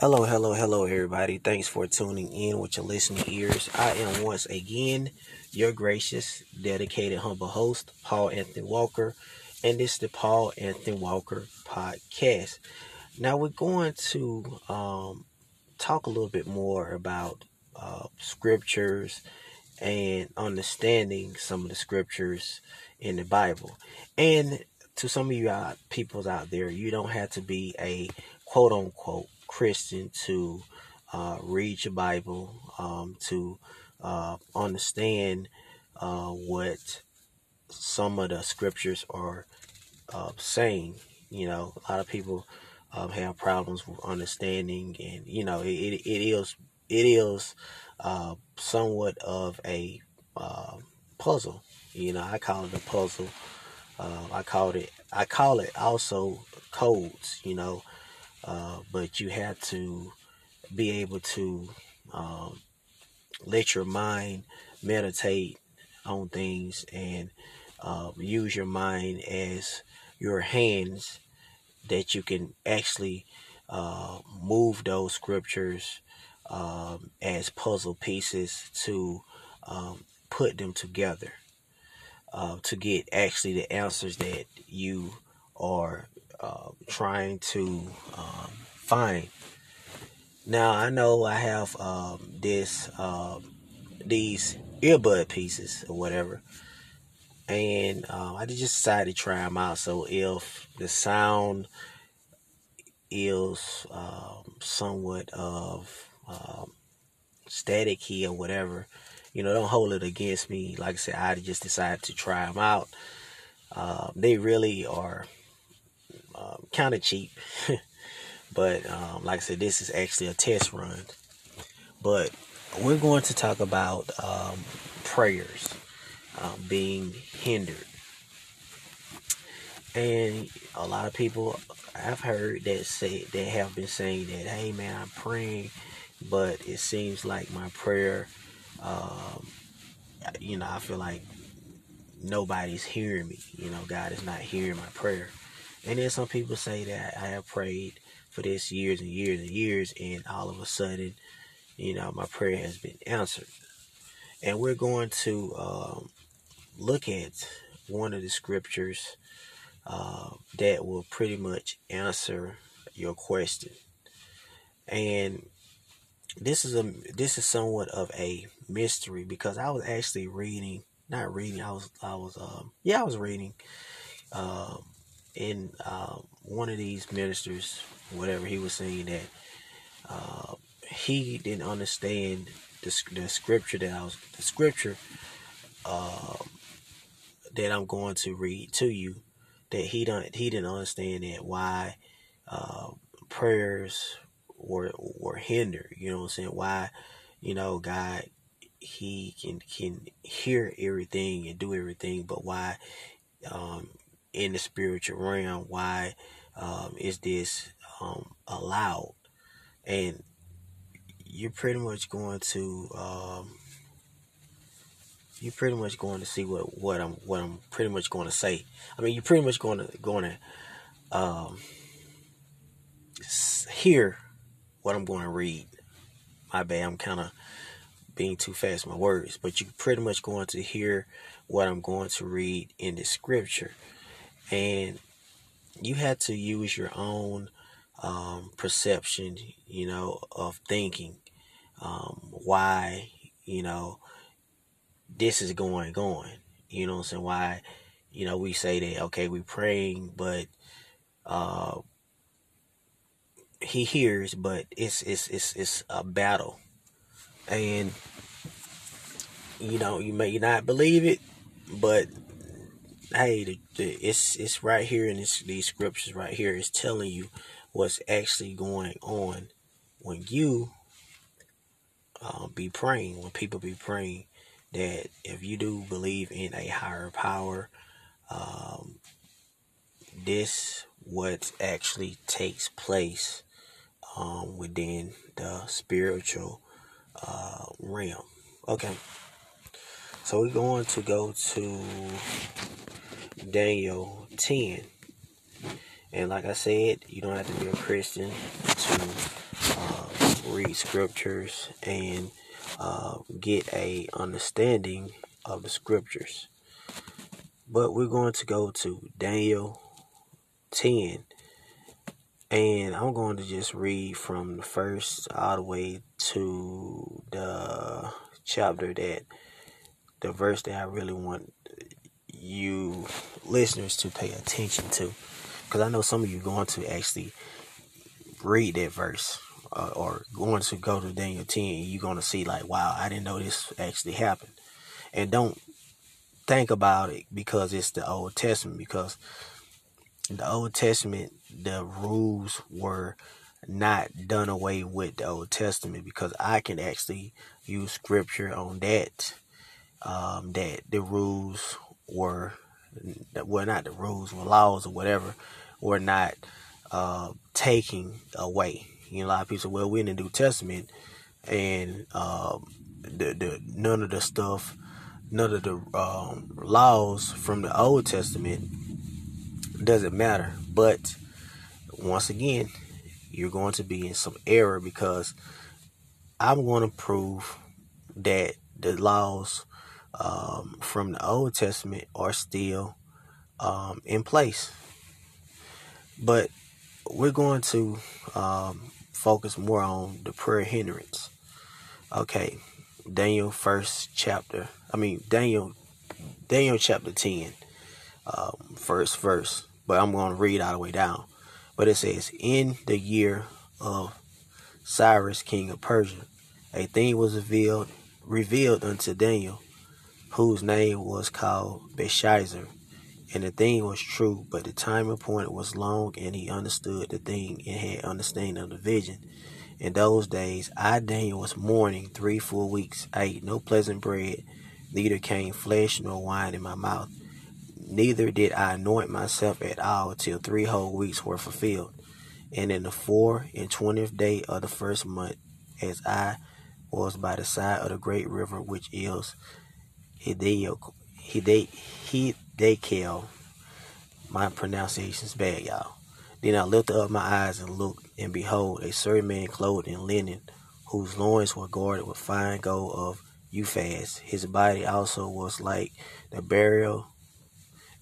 Hello, hello, hello, everybody. Thanks for tuning in with your listening ears. I am once again your gracious, dedicated, humble host, Paul Anthony Walker, and this is the Paul Anthony Walker podcast. Now, we're going to um, talk a little bit more about uh, scriptures and understanding some of the scriptures in the Bible. And to some of you out, peoples out there, you don't have to be a quote unquote Christian to uh, read your Bible, um, to uh, understand uh, what some of the scriptures are uh, saying. You know, a lot of people um, have problems with understanding, and you know, it, it, it is it is uh, somewhat of a uh, puzzle. You know, I call it a puzzle. I call it I call it also codes. You know, uh, but you have to be able to um, let your mind meditate on things and uh, use your mind as your hands that you can actually uh, move those scriptures um, as puzzle pieces to um, put them together uh, to get actually the answers that you are uh, trying to um, find. Now I know I have um, this um, these earbud pieces or whatever, and um, I just decided to try them out. So if the sound is um, somewhat of um, static here or whatever, you know, don't hold it against me. Like I said, I just decided to try them out. Uh, they really are um, kind of cheap. but um, like I said, this is actually a test run. But we're going to talk about um, prayers um, being hindered. And a lot of people I've heard that say that have been saying that, hey man, I'm praying, but it seems like my prayer, um, you know, I feel like nobody's hearing me. You know, God is not hearing my prayer. And then some people say that I have prayed for this years and years and years, and all of a sudden, you know, my prayer has been answered. And we're going to um, look at one of the scriptures uh, that will pretty much answer your question. And this is a this is somewhat of a mystery because I was actually reading, not reading, I was I was um yeah I was reading um in uh, one of these ministers, whatever he was saying that uh, he didn't understand the, the scripture that I was the scripture uh, that I'm going to read to you that he don't he didn't understand that why uh, prayers were were hindered. You know what I'm saying? Why you know God he can can hear everything and do everything, but why um, in the spiritual realm. Why um, is this um, allowed? And you're pretty much going to um, you're pretty much going to see what, what I'm what I'm pretty much going to say. I mean, you're pretty much going to going to um, hear what I'm going to read. My bad, I'm kind of being too fast my words, but you're pretty much going to hear what I'm going to read in the scripture and you had to use your own um, perception, you know, of thinking um, why, you know, this is going on. You know what I'm saying? Why, you know, we say that, okay, we praying, but uh, he hears, but it's, it's, it's, it's a battle. And, you know, you may not believe it, but hey, the, the, it's it's right here in this, these scriptures right here. It's telling you what's actually going on when you uh, be praying, when people be praying, that if you do believe in a higher power, um, this what actually takes place um, within the spiritual uh, realm. Okay. So we're going to go to Daniel 10. And like I said, you don't have to be a Christian to read scriptures and uh, get a understanding of the scriptures. But we're going to go to Daniel 10 and I'm going to just read from the first all the way to the chapter that the verse that I really want you listeners to pay attention to. Because I know some of you going to actually read that verse uh, or going to go to Daniel 10, you're going to see, like, wow, I didn't know this actually happened. And don't think about it because it's the Old Testament, because in the Old Testament, the rules were not done away with the Old Testament because I can actually use scripture on that. Um, that the rules were, well, not the rules, were laws or whatever, were not uh, taking away. You know, a lot of people say, well, we're in the New Testament and um, the, the none of the stuff, none of the um, laws from the Old Testament doesn't matter. But once again, you're going to be in some error because I'm going to prove that the laws um, from the Old Testament are still um, in place. But we're going to um, focus more on the prayer hindrance. Okay, Daniel first chapter. I mean Daniel, Daniel chapter ten, um, first verse. But I'm going to read all the way down. But it says, In the year of Cyrus, king of Persia, a thing was revealed, revealed unto Daniel, whose name was called Belshazzar. And the thing was true, but the time appointed was long, and he understood the thing and had understanding of the vision. In those days, I, Daniel, was mourning three full weeks. I ate no pleasant bread, neither came flesh nor wine in my mouth Neither did I anoint myself at all till three whole weeks were fulfilled. And in the four and twentieth day of the first month, as I was by the side of the great river which is Hiddekel, my pronunciation's bad, y'all. Then I lifted up my eyes and looked, and behold, a certain man clothed in linen, whose loins were guarded with fine gold of Uphaz. His body also was like the beryl,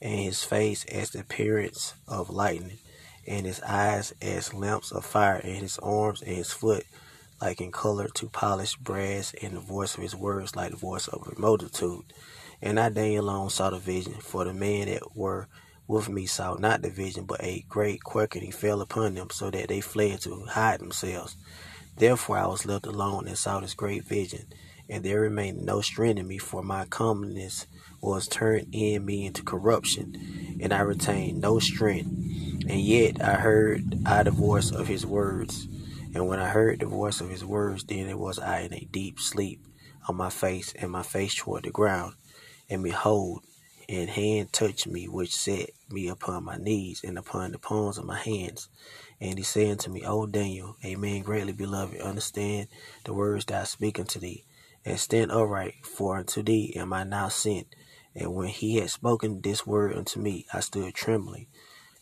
and his face as the appearance of lightning, and his eyes as lamps of fire, and his arms and his foot like in color to polished brass, and the voice of his words like the voice of a multitude. And I, Daniel, alone saw the vision, for the men that were with me saw not the vision, but a great quaking fell upon them, so that they fled to hide themselves. Therefore I was left alone and saw this great vision, and there remained no strength in me, for my comeliness was turned in me into corruption, and I retained no strength. And yet I heard I the voice of his words. And when I heard the voice of his words, then it was I in a deep sleep on my face, and my face toward the ground. And behold, and hand touched me, which set me upon my knees and upon the palms of my hands. And he said unto me, O Daniel, a man greatly beloved, understand the words that I speak unto thee, and stand upright, for unto thee am I now sent. And when he had spoken this word unto me, I stood trembling.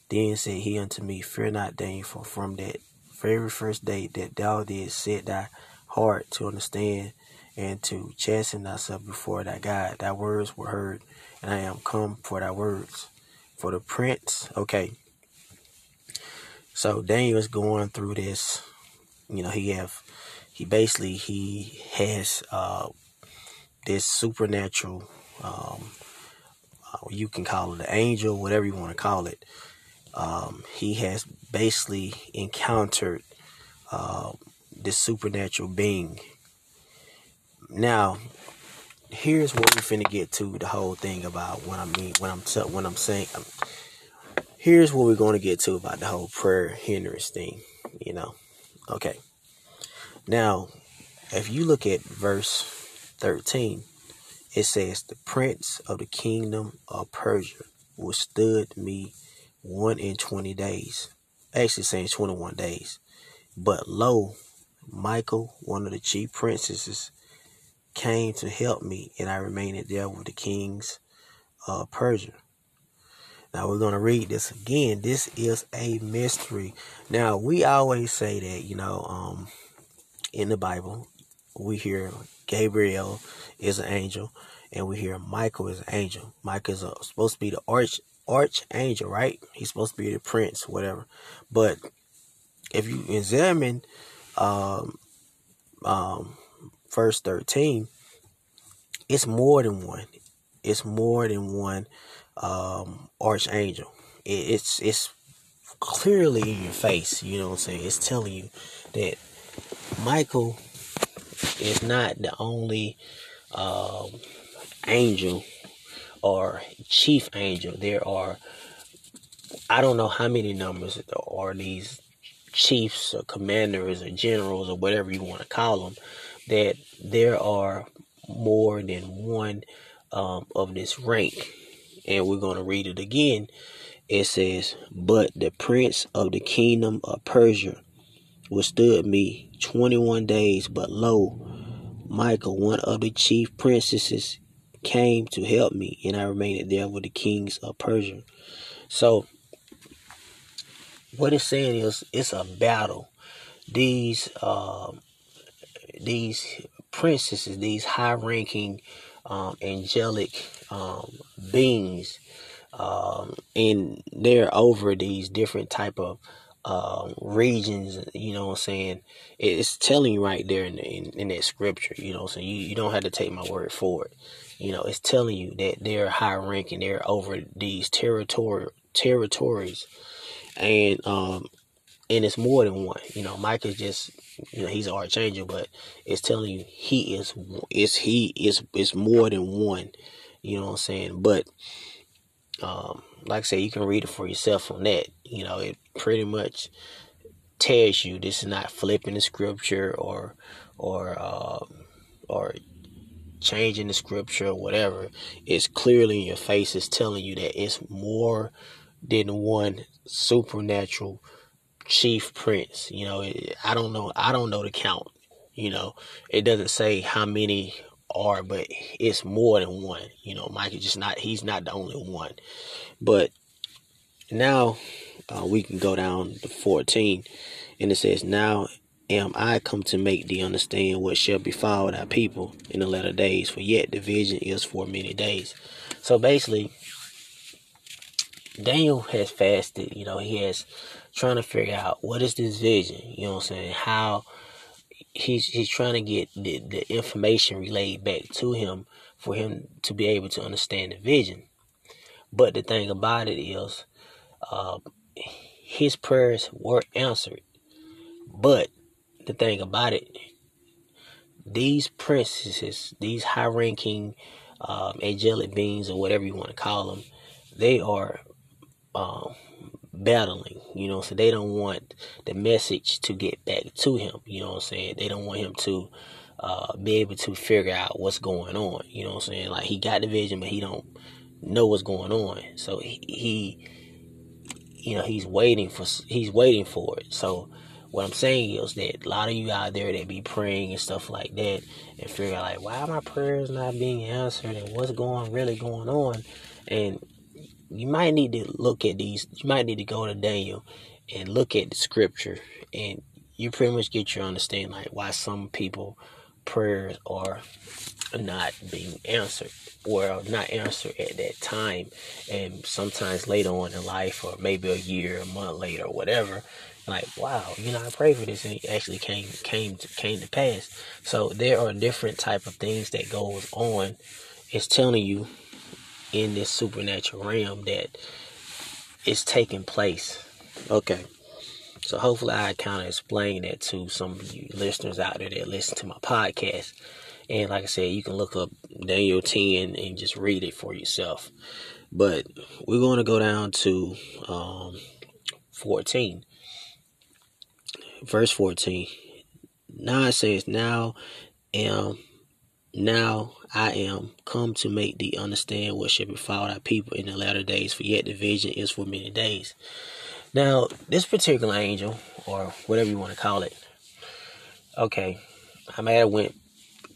Then said he unto me, Fear not, Daniel, for from that very first day that thou didst set thy heart to understand and to chasten thyself before thy God, thy words were heard, and I am come for thy words. For the prince, okay. So Daniel is going through this. You know, he have he basically he has uh this supernatural um uh, you can call it an angel, whatever you want to call it. Um, he has basically encountered uh, this supernatural being. Now, here's what we're finna get to the whole thing about what I mean when I'm t- when I'm saying. Um, here's what we're going to get to about the whole prayer hindrance thing. You know, okay. Now, if you look at verse 13, it says, The prince of the kingdom of Persia withstood me one in twenty days. Actually saying 21 days. But lo, Michael, one of the chief princesses, came to help me, and I remained there with the kings of Persia. Now we're going to read this again. This is a mystery. Now we always say that, you know, um, in the Bible, we hear Gabriel is an angel, and we hear Michael is an angel. Michael is supposed to be the arch archangel, right? He's supposed to be the prince, whatever. But if you examine um, um, verse 13, it's more than one. It's more than one um, archangel. It, it's it's clearly in your face. You know what I'm saying? It's telling you that Michael is not the only um, angel or chief angel. There are I don't know how many numbers are these chiefs or commanders or generals or whatever you want to call them. That there are more than one um, of this rank, and we're going to read it again. It says, "But the prince of the kingdom of Persia withstood me twenty one days. But lo, Michael, one of the chief princesses, came to help me, and I remained there with the kings of Persia. So, what it's saying is, it's a battle. These uh, these princesses, these high-ranking um, angelic um, beings, um, and they're over these different type of uh, regions, you know what I'm saying? It's telling you right there in, in, in that scripture, you know saying? You, you don't have to take my word for it. You know, it's telling you that they're high ranking, they're over these territorial territories. And um and it's more than one. You know, Mike is just you know, he's an archangel, but it's telling you he is is he is is more than one. You know what I'm saying? But um like I say, you can read it for yourself on that. You know, it pretty much tells you this is not flipping the scripture or or um, or changing the scripture or whatever. It's clearly in your face. It's telling you that it's more than one supernatural chief prince. You know, I don't know. I don't know the count. You know, it doesn't say how many are, but it's more than one. You know, Mike is just not. He's not the only one. But now uh, we can go down to 14, and it says, Now am I come to make thee understand what shall befall thy people in the latter days, for yet the vision is for many days. So basically, Daniel has fasted, you know, he has trying to figure out what is this vision, you know what I'm saying? How he's he's trying to get the, the information relayed back to him for him to be able to understand the vision. But the thing about it is, uh, his prayers were answered. But the thing about it, these princesses, these high ranking um, angelic beings, or whatever you want to call them, they are um, battling, you know, so they don't want the message to get back to him, you know what I'm saying? They don't want him to uh, be able to figure out what's going on, you know what I'm saying? Like he got the vision, but he don't know what's going on. So he, he you know, he's waiting for he's waiting for it. So what I'm saying is that a lot of you out there that be praying and stuff like that and figure out like why are my prayers not being answered and what's going really going on? And you might need to look at these you might need to go to Daniel and look at the scripture and you pretty much get your understanding like why some people prayers are not being answered or not answered at that time and sometimes later on in life or maybe a year a month later or whatever like wow you know i prayed for this and it actually came came to came to pass. So there are different type of things that goes on. It's telling you in this supernatural realm that it's taking place. Okay. So hopefully i kind of explain that to some of you listeners out there that listen to my podcast. And like I said, you can look up Daniel 10 and just read it for yourself. But we're going to go down to um, 14. Verse 14. Now it says, Now am now I am come to make thee understand what shall befall thy people in the latter days, for yet the vision is for many days. Now, this particular angel, or whatever you want to call it, okay, I may have went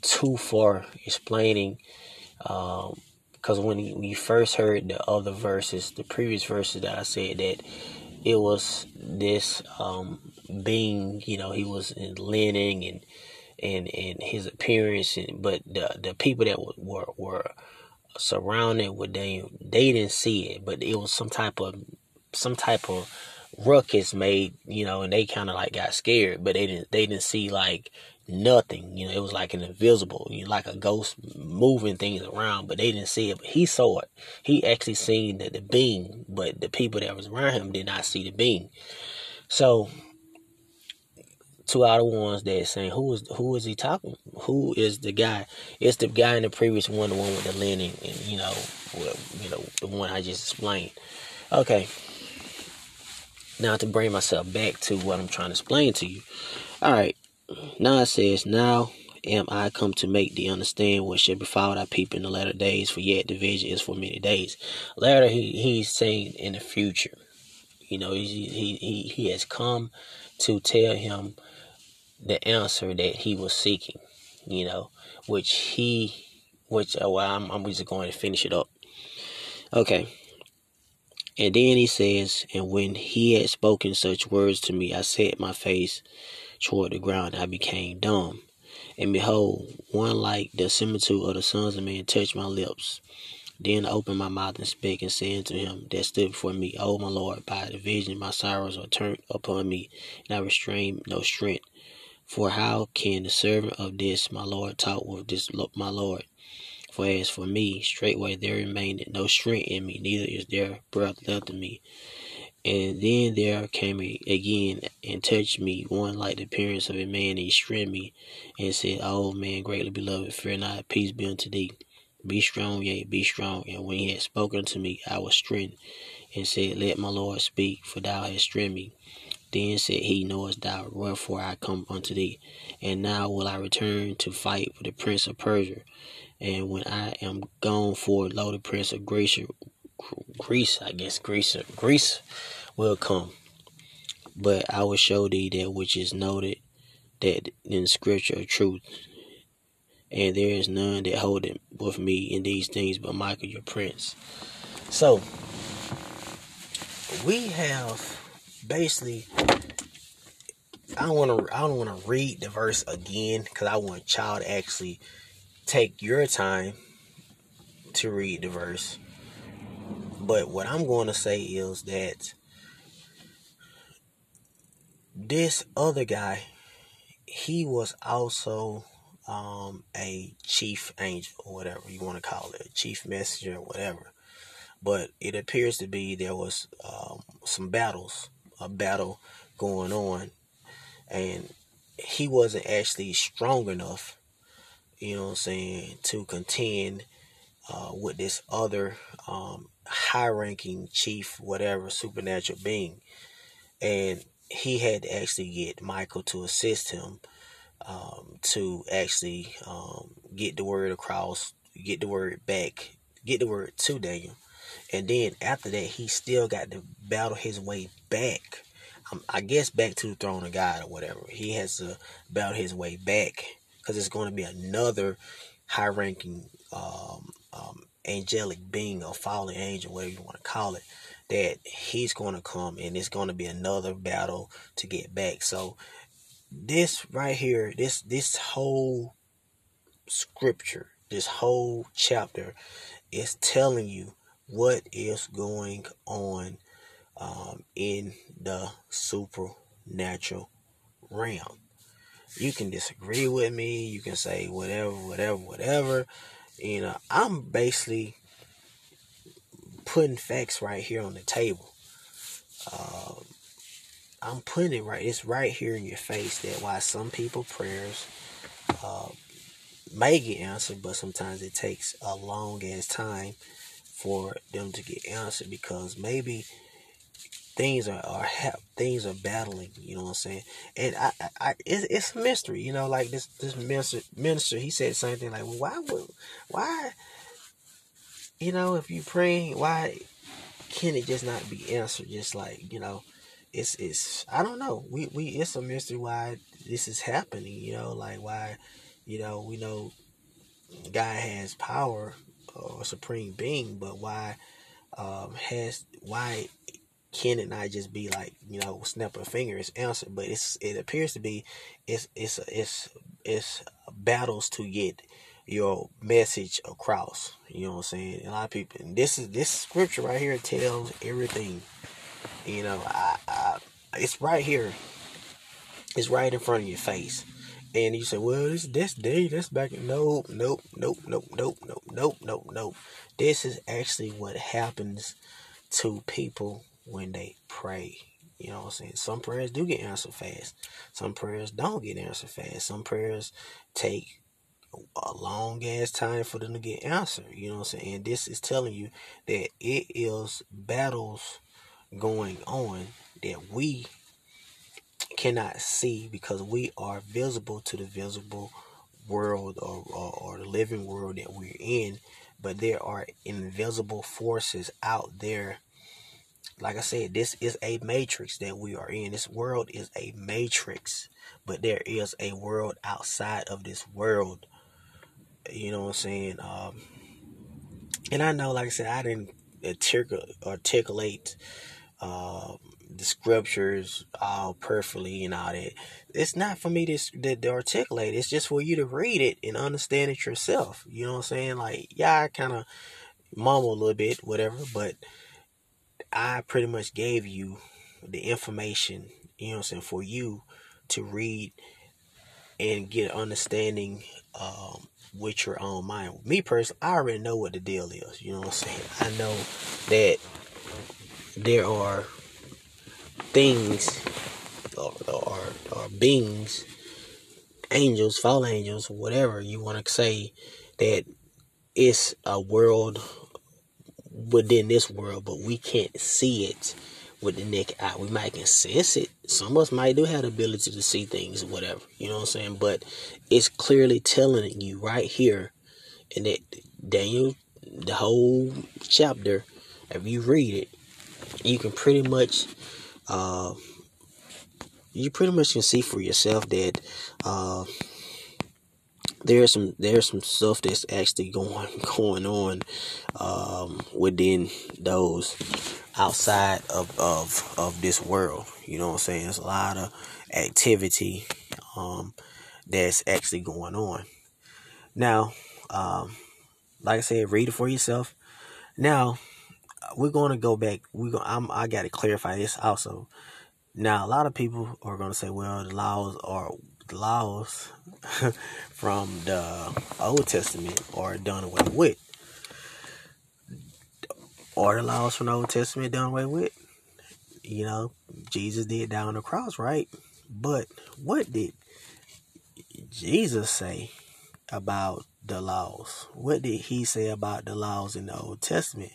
too far explaining because um, when you first heard the other verses, the previous verses that I said that it was this um, being, you know, he was leaning and and and his appearance, and but the the people that were were surrounded with Daniel, they didn't see it, but it was some type of some type of ruckus made, you know, and they kind of like got scared, but they didn't they didn't see like nothing. You know, it was like an invisible, you know, like a ghost moving things around, but they didn't see it. But he saw it. He actually seen the, the being, but the people that was around him did not see the being. So two out of ones that saying who is who is he talking? Who is the guy? It's the guy in the previous one, the one with the landing, and you know, well, you know, the one I just explained. Okay. Now to bring myself back to what I'm trying to explain to you. All right. Now it says, now am I come to make thee understand what shall befall thy people in the latter days, for yet division is for many days. Later, he, he's saying in the future. You know, he, he, he, he has come to tell him the answer that he was seeking, you know, which he, which, oh, well, I'm, I'm just going to finish it up. Okay. And then he says, And when he had spoken such words to me, I set my face toward the ground, I became dumb. And behold, one like the similitude of the sons of men touched my lips. Then I opened my mouth and spake and said to him that stood before me, O my Lord, by the vision my sorrows are turned upon me, and I restrain no strength. For how can the servant of this my Lord talk with this my Lord? For as for me, straightway there remained no strength in me, neither is there breath left in me. And then there came again and touched me one like the appearance of a man, and he strengthened me, and said, O man, greatly beloved, fear not, peace be unto thee. Be strong, yea, be strong. And when he had spoken to me, I was strengthened, and said, Let my Lord speak, for thou hast strengthened me. Then said he, Knowest thou wherefore I come unto thee? And now will I return to fight with the prince of Persia. And when I am gone forward, lo, the prince of Greece, Greece, I guess Greece, Greece will come. But I will show thee that which is noted that in scripture of truth. And there is none that holdeth with me in these things but Michael your prince. So we have basically I don't want to I don't want to read the verse again because I want y'all to actually take your time to read the verse. But what I'm going to say is that this other guy, he was also um, a chief angel or whatever you want to call it, chief messenger or whatever. But it appears to be there was um, some battles, a battle going on, and he wasn't actually strong enough, you know what I'm saying, to contend uh, with this other um, high ranking chief, whatever, supernatural being. And he had to actually get Michael to assist him um, to actually um, get the word across, get the word back, get the word to Daniel. And then after that, he still got to battle his way back. Um, I guess back to the throne of God or whatever. He has to battle his way back because it's going to be another high ranking um, um, angelic being or fallen angel, whatever you want to call it, that he's going to come and it's going to be another battle to get back. So this right here, this this whole scripture, this whole chapter is telling you what is going on um, in the supernatural realm. You can disagree with me. You can say whatever, whatever, whatever. You know, I'm basically putting facts right here on the table. Uh, I'm putting it right. It's right here in your face that why some people prayers uh, may get answered, but sometimes it takes a long ass time for them to get answered because maybe things are are things are battling. You know what I'm saying? And I, I, it's, it's a mystery. You know, like this this minister minister he said the same thing. Like, why would why you know, if you pray, why can it just not be answered? Just like, you know, it's it's I don't know. We we it's a mystery why this is happening, you know, like why, you know, we know God has power or supreme being, but why um has why can it not just be like you know snap a finger it's answered but it's it appears to be it's it's it's it's battles to get your message across you know what i'm saying? A lot of people this is this scripture right here tells everything you know I, I it's right here. It's right in front of your face and you say well this this day that's back nope nope nope nope nope nope nope nope nope this is actually what happens to people when they pray. You know what I'm saying? Some prayers do get answered fast. Some prayers don't get answered fast. Some prayers take a long ass time for them to get answered. You know what I'm saying? And this is telling you that it is battles going on that we cannot see because we are visible to the visible world or, or, or the living world that we're in. But there are invisible forces out there like I said, this is a matrix that we are in. This world is a matrix, but there is a world outside of this world. You know what I'm saying? Um, and I know, like I said, I didn't articulate uh, the scriptures all perfectly and all that. It's not for me to, to, to, articulate. It's just for you to read it and understand it yourself. You know what I'm saying? Like, yeah, I kind of mumble a little bit, whatever, but I pretty much gave you the information, you know what I'm saying, for you to read and get an understanding um, with your own mind. Me personally, I already know what the deal is. You know what I'm saying? I know that there are things or, or, or beings, angels, fallen angels, whatever you want to say, that it's a world within this world, but we can't see it with the naked eye. We might can sense it. Some of us might do have the ability to see things or whatever. You know what I'm saying? But it's clearly telling you right here in that Daniel, the whole chapter, if you read it, you can pretty much uh, you pretty much can see for yourself that uh, there's some there's some stuff that's actually going going on um, within those outside of, of of this world. You know what I'm saying? There's a lot of activity um, that's actually going on. Now, um, like I said, read it for yourself. Now, we're going to go back. We go. I'm, I got to clarify this also. Now, a lot of people are going to say, "Well, the laws are the laws from the Old Testament are done away with. Are the laws from the Old Testament done away with? You know, Jesus did down on the cross, right? But what did Jesus say about the laws? What did he say about the laws in the Old Testament?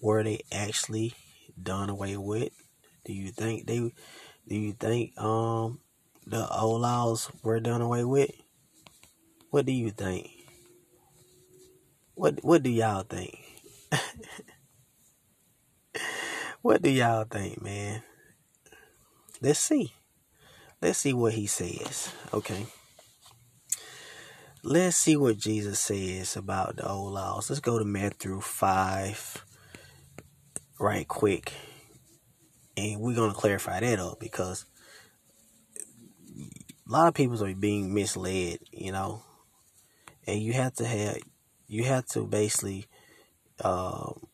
Were they actually done away with? Do you think they do you think um the old laws were done away with? What do you think? What What do y'all think? what do y'all think, man? Let's see. Let's see what he says. Okay. Let's see what Jesus says about the old laws. Let's go to Matthew 5 right quick. And we're going to clarify that up because a lot of people are being misled, you know, and you have to have, you have to basically, um,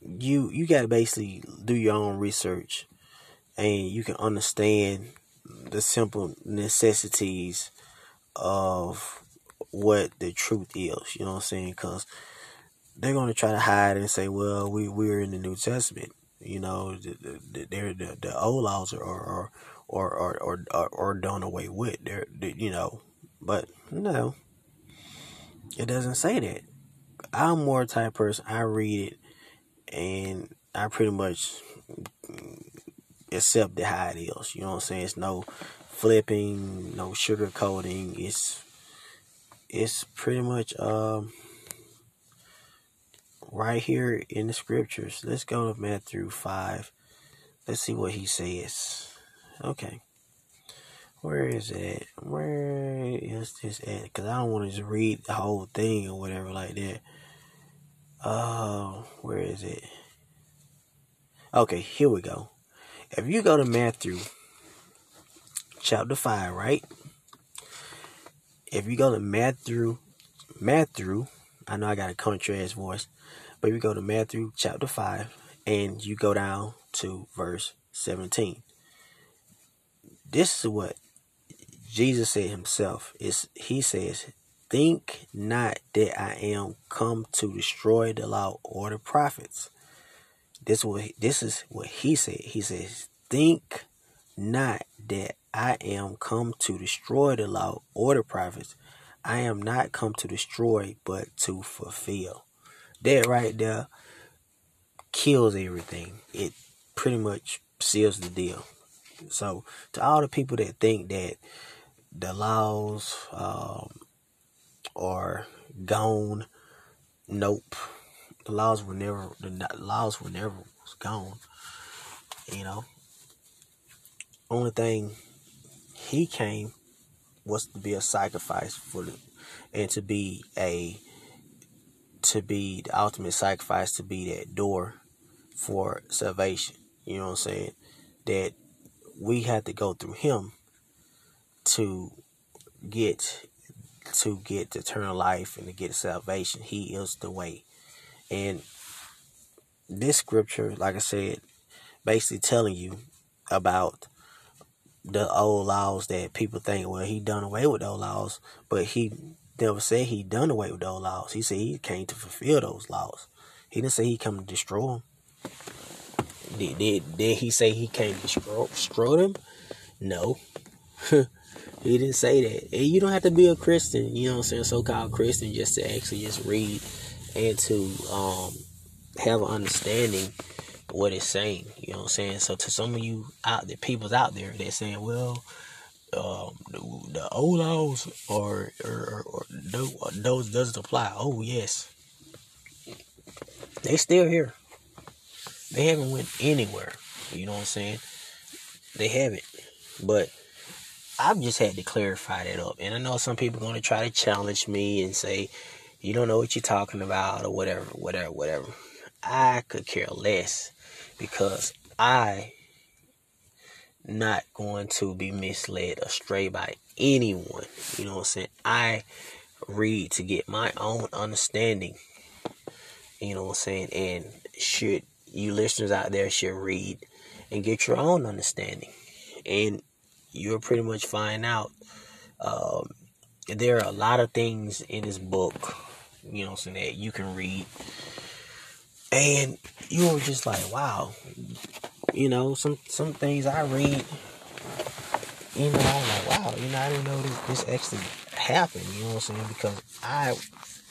you you got to basically do your own research, and you can understand the simple necessities of what the truth is. You know what I'm saying? Because they're going to try to hide and say, "Well, we we're in the New Testament." You know, the the, the, the old laws are, are or or or or, or done away with. There, you know, but no, it doesn't say that. I'm more type person. I read it, and I pretty much accept it how it is. You know what I'm saying? It's no flipping, no sugarcoating. It's it's pretty much um right here in the scriptures. Let's go to Matthew five. Let's see what he says. Okay. Where is it? Where is this at? Because I don't want to just read the whole thing or whatever like that. Oh, uh, where is it? Okay, here we go. If you go to Matthew chapter 5, right? If you go to Matthew, Matthew, I know I got a country ass voice, but you go to Matthew chapter 5 and you go down to verse 17, this is what Jesus said himself. Is he says, Think not that I am come to destroy the law or the prophets. This what this is what he said. He says, Think not that I am come to destroy the law or the prophets. I am not come to destroy, but to fulfill. That right there kills everything. It pretty much seals the deal. So, to all the people that think that the laws um, are gone, nope. The laws were never the laws were never gone. You know, only thing he came was to be a sacrifice for the, and to be a to be the ultimate sacrifice to be that door for salvation. You know what I'm saying? That we had to go through him to get to get eternal life and to get salvation. He is the way. And this scripture, like I said, basically telling you about the old laws that people think, well, he done away with those laws, but he never said he done away with those laws. He said he came to fulfill those laws. He didn't say he come to destroy them. Did, did, did he say he came to destroy, destroy them? No. he didn't say that. And you don't have to be a Christian, you know what I'm saying, so-called Christian, just to actually just read and to um, have an understanding what it's saying. You know what I'm saying? So to some of you out there, people's out there, they're saying, well, um, the, the old laws or or, or, or those doesn't apply. Oh yes, they still here. They haven't went anywhere. You know what I'm saying? They haven't. But I've just had to clarify that up. And I know some people are going to try to challenge me and say, you don't know what you're talking about or whatever, whatever, whatever. I could care less because I not going to be misled astray by anyone. You know what I'm saying? I read to get my own understanding. You know what I'm saying? And should you listeners out there should read and get your own understanding. And you'll pretty much find out um, there are a lot of things in this book, you know, so that you can read. And you were just like, wow, you know, some some things I read, you know, I'm like, wow, you know, I didn't know this, this actually happened, you know what I'm saying? Because I,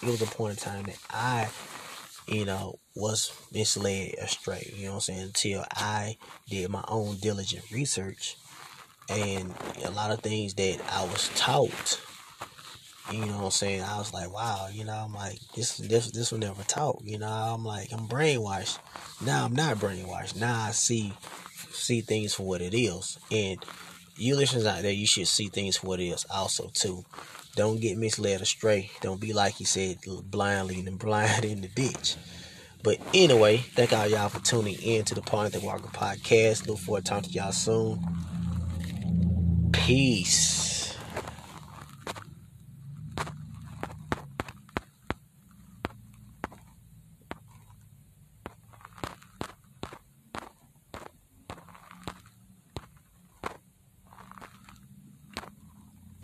it was a point in time that I you know, was misled astray, you know what I'm saying, until I did my own diligent research and a lot of things that I was taught, you know what I'm saying, I was like, wow, you know, I'm like, this this this will never talk. you know, I'm like, I'm brainwashed. Now I'm not brainwashed. Now I see see things for what it is. And you listeners out there, you should see things for what it is also too. Don't get misled astray. Don't be like he said, blindly and blind in the ditch. But anyway, thank all y'all for tuning in to the Paul Anthony Walker podcast. Look forward to talking to y'all soon. Peace.